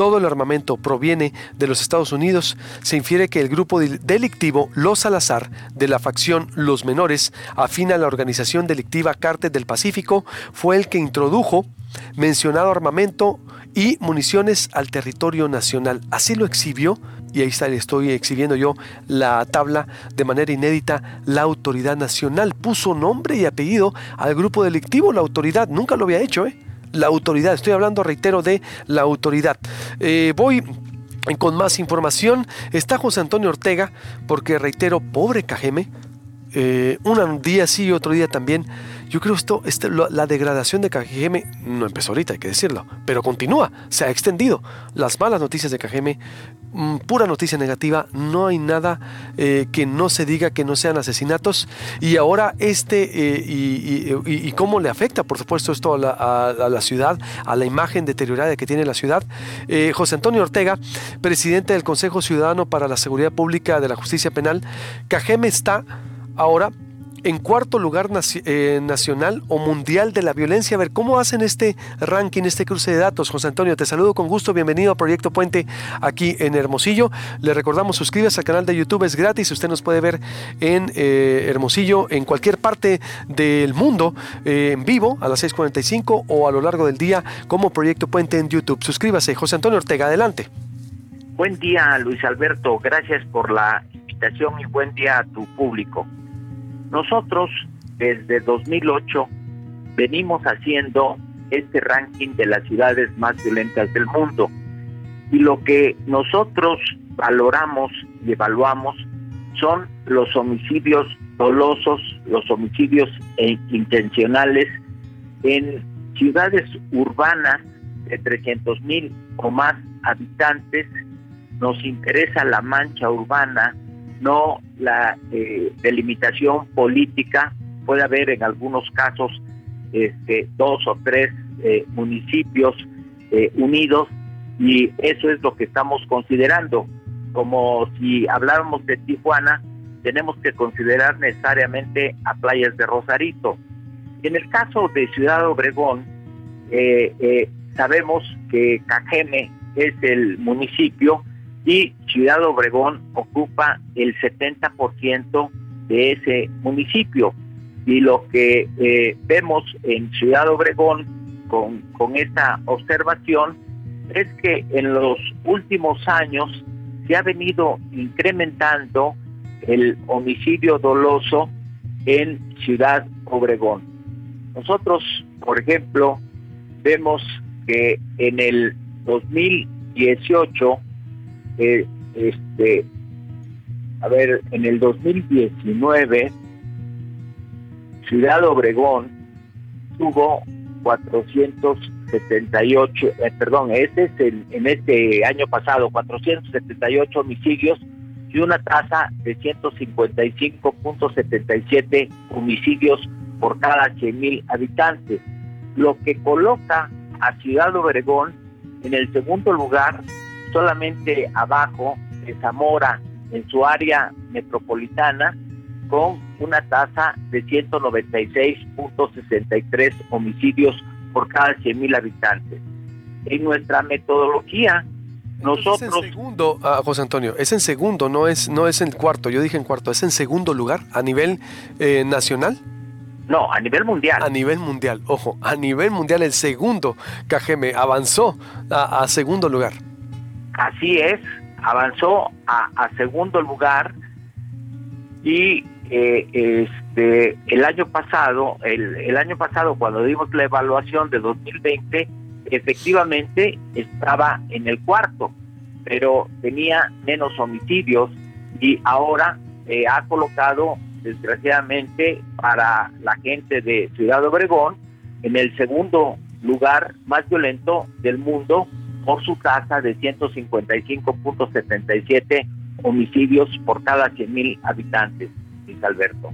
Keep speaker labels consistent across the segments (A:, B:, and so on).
A: todo el armamento proviene de los Estados Unidos, se infiere que el grupo delictivo Los Salazar de la facción Los Menores, afina a la organización delictiva Cártel del Pacífico, fue el que introdujo mencionado armamento y municiones al territorio nacional. Así lo exhibió y ahí está, estoy exhibiendo yo la tabla de manera inédita, la autoridad nacional puso nombre y apellido al grupo delictivo, la autoridad, nunca lo había hecho, ¿eh? La autoridad, estoy hablando, reitero, de la autoridad. Eh, voy con más información. Está José Antonio Ortega, porque reitero, pobre Cajeme, eh, un día sí y otro día también yo creo esto, este, la degradación de KGM no empezó ahorita, hay que decirlo, pero continúa, se ha extendido. Las malas noticias de KGM, mm, pura noticia negativa, no hay nada eh, que no se diga que no sean asesinatos. Y ahora este, eh, y, cómo le afecta, por supuesto, esto a la, ciudad, a la imagen deteriorada que tiene la ciudad. Eh, José Antonio Ortega, presidente del Consejo Ciudadano para la Seguridad Pública de la Justicia Penal, KGM está ahora en cuarto lugar eh, nacional o mundial de la violencia. A ver, ¿cómo hacen este ranking, este cruce de datos? José Antonio, te saludo con gusto. Bienvenido a Proyecto Puente aquí en Hermosillo. Le recordamos, suscríbase al canal de YouTube, es gratis. Usted nos puede ver en eh, Hermosillo, en cualquier parte del mundo, eh, en vivo a las 6.45 o a lo largo del día como Proyecto Puente en YouTube. Suscríbase. José Antonio Ortega, adelante.
B: Buen día, Luis Alberto. Gracias por la invitación y buen día a tu público. Nosotros desde 2008 venimos haciendo este ranking de las ciudades más violentas del mundo y lo que nosotros valoramos y evaluamos son los homicidios dolosos, los homicidios e intencionales en ciudades urbanas de 300 mil o más habitantes. Nos interesa la mancha urbana, no la eh, delimitación política. Puede haber en algunos casos este, dos o tres eh, municipios eh, unidos y eso es lo que estamos considerando. Como si habláramos de Tijuana, tenemos que considerar necesariamente a playas de Rosarito. En el caso de Ciudad Obregón, sabemos que Cajeme es el municipio y Ciudad Obregón ocupa el 70% de ese municipio. Y lo que eh, vemos en Ciudad Obregón con, con esta observación es que en los últimos años se ha venido incrementando el homicidio doloso en Ciudad Obregón. Nosotros, por ejemplo, vemos que en el 2018 este, a ver, en el 2019, Ciudad Obregón tuvo 478, eh, perdón, este es el, en este año pasado, 478 homicidios y una tasa de 155.77 homicidios por cada 100 mil habitantes, lo que coloca a Ciudad Obregón en el segundo lugar solamente abajo de Zamora, en su área metropolitana, con una tasa de 196.63 homicidios por cada 100.000 habitantes. En nuestra metodología, nosotros...
A: Es en segundo, ah, José Antonio, es en segundo, no es, no es en cuarto, yo dije en cuarto, ¿es en segundo lugar a nivel eh, nacional?
B: No, a nivel mundial.
A: A nivel mundial, ojo, a nivel mundial el segundo KGM avanzó a segundo lugar.
B: Así es, avanzó a, segundo lugar y eh, este el año pasado, el, año pasado cuando dimos la evaluación de 2020, efectivamente estaba en el cuarto, pero tenía menos homicidios y ahora eh, ha colocado, desgraciadamente, para la gente de Ciudad Obregón, en el segundo lugar más violento del mundo por su tasa de 155.77 homicidios por cada 100.000 habitantes, dice Alberto.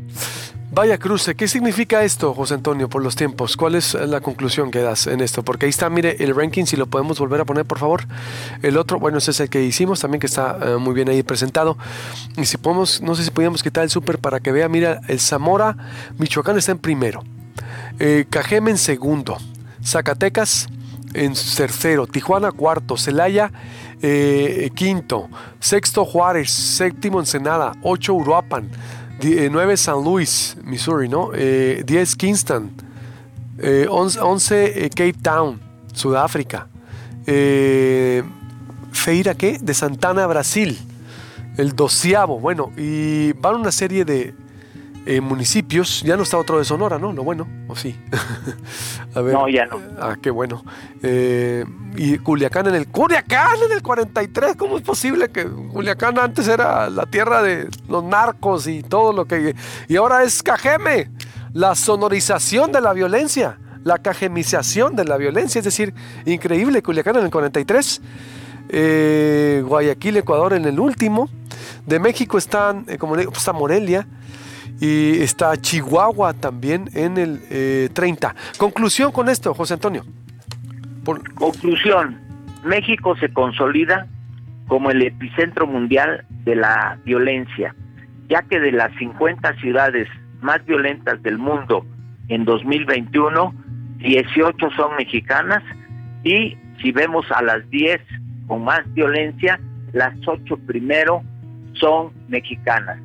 A: Vaya cruce, ¿qué significa esto, José Antonio, por los tiempos? ¿Cuál es la conclusión que das en esto? Porque ahí está, mire, el ranking, si lo podemos volver a poner, por favor. El otro, bueno, ese es el que hicimos también, que está eh, muy bien ahí presentado. Y si podemos, no sé si podíamos quitar el súper para que vea, mira, el Zamora, Michoacán está en primero, eh, Cajeme en segundo, Zacatecas en tercero, Tijuana cuarto, Celaya eh, quinto, sexto Juárez, séptimo Ensenada, ocho Uruapan, eh, nueve San Luis, Missouri, ¿no? Eh, diez Kingston, once, Cape Town, Sudáfrica, Feira, ¿qué? De Santana, Brasil, el doceavo, bueno, y van una serie de eh, municipios. Ya no está otro de Sonora, ¿no? No, bueno, o sí.
B: a ver. No, ya no.
A: Ah, qué bueno. Eh, y Culiacán en el. ¡Culiacán en el 43! ¿Cómo es posible que Culiacán antes era la tierra de los narcos y todo lo que. Y ahora es Cajeme, la sonorización de la violencia, la cajemización de la violencia. Es decir, increíble, Culiacán en el 43. Eh, Guayaquil, Ecuador en el último. De México están, como le digo, está Morelia, y está Chihuahua también en el 30. Eh, Conclusión con esto, José Antonio.
B: Conclusión, México se consolida como el epicentro mundial de la violencia, ya que de las 50 ciudades más violentas del mundo en 2021, 18 son mexicanas y si vemos a las 10 con más violencia, las 8 primero son mexicanas.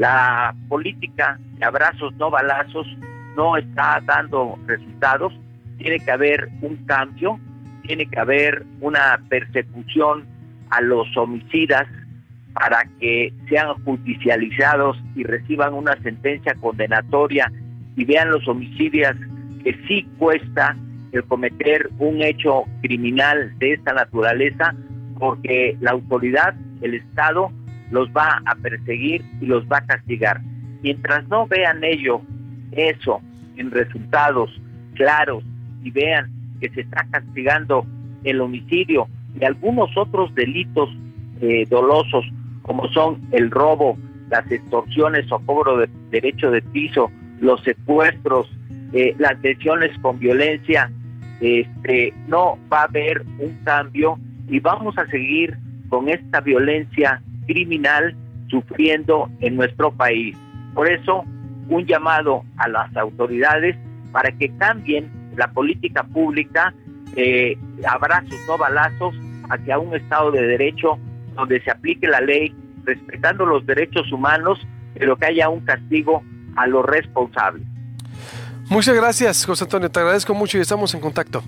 B: La política de abrazos, no balazos, no está dando resultados. Tiene que haber un cambio, tiene que haber una persecución a los homicidas para que sean judicializados y reciban una sentencia condenatoria y vean los homicidios que sí cuesta el cometer un hecho criminal de esta naturaleza porque la autoridad, el Estado, los va a perseguir y los va a castigar. Mientras no vean ello, eso, en resultados claros y vean que se está castigando el homicidio y algunos otros delitos eh, dolosos como son el robo, las extorsiones o cobro de derecho de piso, los secuestros, eh, las lesiones con violencia, este, no va a haber un cambio y vamos a seguir con esta violencia criminal sufriendo en nuestro país. Por eso, un llamado a las autoridades para que cambien la política pública, eh, abrazos, no balazos, hacia un Estado de Derecho donde se aplique la ley respetando los derechos humanos, pero que haya un castigo a los responsables.
A: Muchas gracias, José Antonio. Te agradezco mucho y estamos en contacto.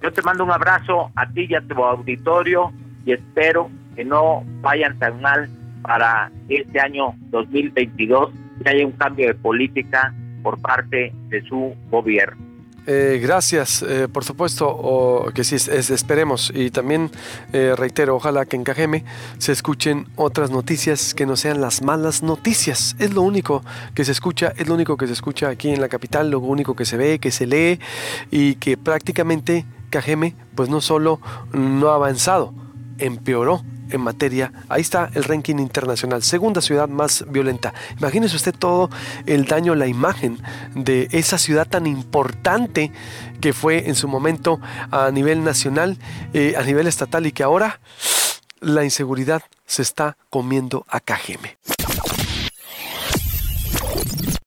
B: Yo te mando un abrazo a ti y a tu auditorio y espero que no vayan tan mal para este año 2022, que haya un cambio de política por parte de su gobierno.
A: Eh, gracias, eh, por supuesto, o que sí, esperemos. Y también eh, reitero, ojalá que en Cajeme se escuchen otras noticias que no sean las malas noticias. Es lo único que se escucha, es lo único que se escucha aquí en la capital, lo único que se ve, que se lee y que prácticamente Cajeme, pues no solo no ha avanzado, empeoró en materia, ahí está el ranking internacional, segunda ciudad más violenta. Imagínese usted todo el daño, la imagen de esa ciudad tan importante que fue en su momento a nivel nacional, eh, a nivel estatal y que ahora la inseguridad se está comiendo a Cajeme.